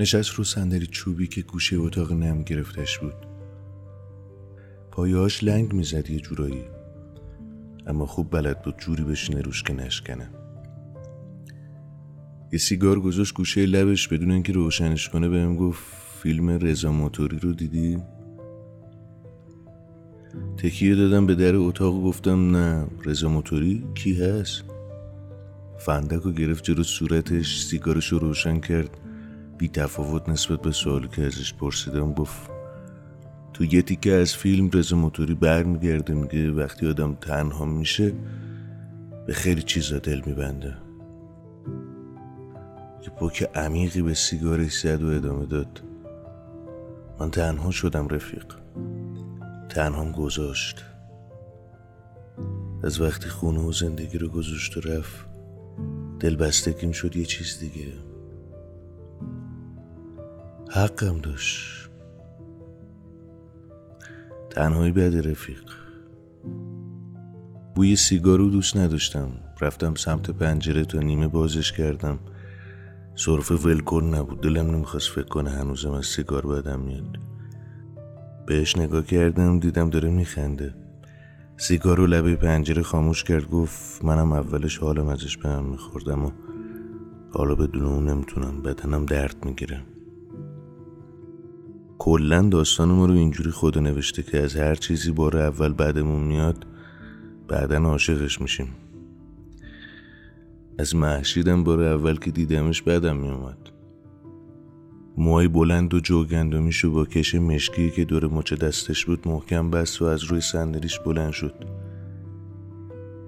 نشست رو صندلی چوبی که گوشه اتاق نم گرفتش بود. پایهاش لنگ می‌زد یه جورایی. اما خوب بلد بود جوری بشینه روش که نشکنه. یه سیگار گذاشت گوشه لبش بدون اینکه روشنش کنه بهم گفت فیلم رضا موتوری رو دیدی؟ تکیه دادم به در اتاق و گفتم نه رضا موتوری کی هست؟ فندک رو گرفت جلو صورتش سیگارش رو روشن کرد. بی تفاوت نسبت به سوالی که ازش پرسیدم گفت تو یه تیکه از فیلم رضا موتوری برمیگرده میگه وقتی آدم تنها میشه به خیلی چیزا دل میبنده. یه پک عمیقی به سیگارش زد و ادامه داد. من تنها شدم رفیق. تنهام گذاشت. از وقتی خونه و زندگی رو گذاشت و رفت دلبستگیم شد یه چیز دیگه. حقم داشت. تنهایی بده رفیق. بوی سیگارو دوست نداشتم. رفتم سمت پنجره تا نیمه بازش کردم. صرف ولکن نبود. دلم نمی‌خواست فکر کنه هنوزم از سیگار بدم میاد. بهش نگاه کردم دیدم داره میخنده. سیگار رو لبه پنجره خاموش کرد. گفت منم اولش حالم ازش به هم میخوردم و حالا بدون اون نمی‌تونم. بدنم درد می‌گیره. کلا داستان ما رو اینجوری خدا نوشته که از هر چیزی بار اول بعدمون میاد بعدا عاشقش میشیم. از محشیدم بار اول که دیدمش بعدم میومد. موهای بلند و جوگندمیشو با کش مشکی که دور مچ دستش بود محکم بست و از روی صندلیش بلند شد.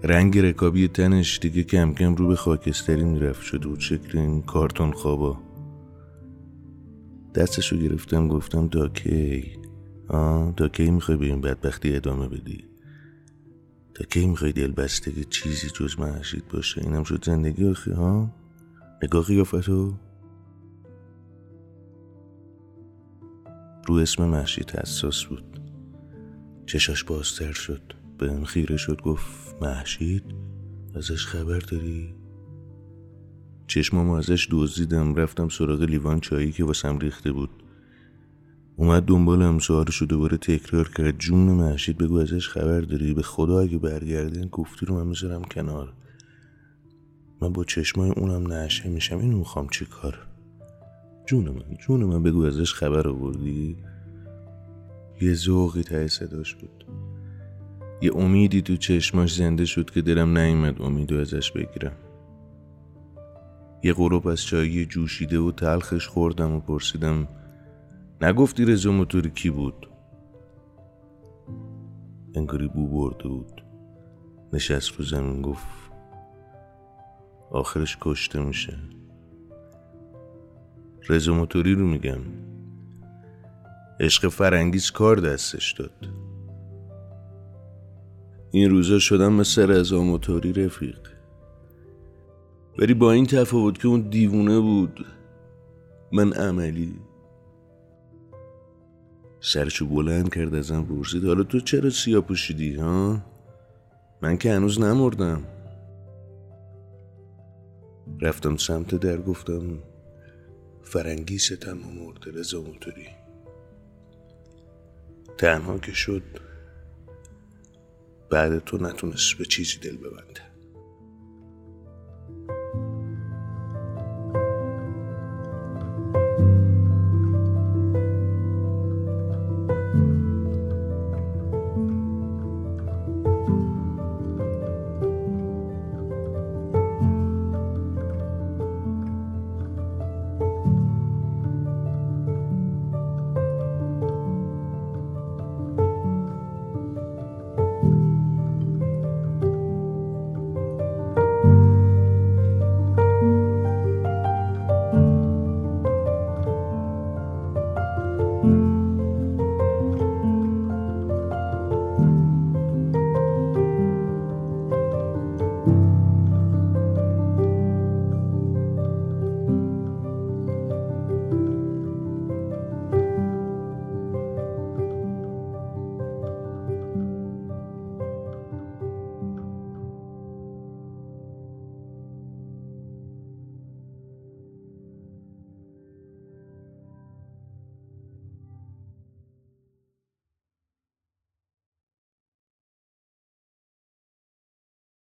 رنگ رکابی تنش دیگه کم کم رو به خاکستری می‌رفت شد و شکل این کارتون خوابا. دستشو گرفتم گفتم تا کی؟ آه تا کی می‌خوای به این بدبختی ادامه بدی؟ تا کی می‌خوای بستگی چیزی جز محشید باشه؟ اینم شد زندگی آخی ها؟ نگاه قیافتو. رو اسم محشید حساس بود. چشاش بازتر شد. به خیره شد گفت محشید ازش خبر داری؟ چشمامو ازش دزدیدم رفتم سراغ لیوان چایی که واسم ریخته بود. اومد دنبالم سوالشو دوباره تکرار کرد. جون محشید بگو ازش خبر داری؟ به خدا اگه برگرده گفتی رو من می‌ذارم کنار. من با چشمای اونم نشه میشم. اینو می‌خوام چی کار؟ جون من جون من بگو ازش خبر آوردی؟ یه ذوقی ته صداش بود. یه امیدی تو چشماش زنده شد که دلم نیومد امیدو ازش بگیرم. یه غروب از چایی جوشیده و تلخش خوردم و پرسیدم نگفتی رزا موتوری کی بود؟ انگاری بو برده بود. نشست رو زمین گفت آخرش کشته میشه. رزا موتوری رو میگم. عشق فرنگیز کار دستش داد. این روزا شدم مثل رزا موتوری رفیق. ولی با این تفاوت که اون دیوونه بود من عملی. سرشو بلند کرد ازم پرسید حالا تو چرا سیاه پوشیدی ها؟ من که هنوز نمردم. رفتم سمت در گفتم فرنگی ستم و موتوری. تنها که شد بعد تو نتونست به چیزی دل ببنده.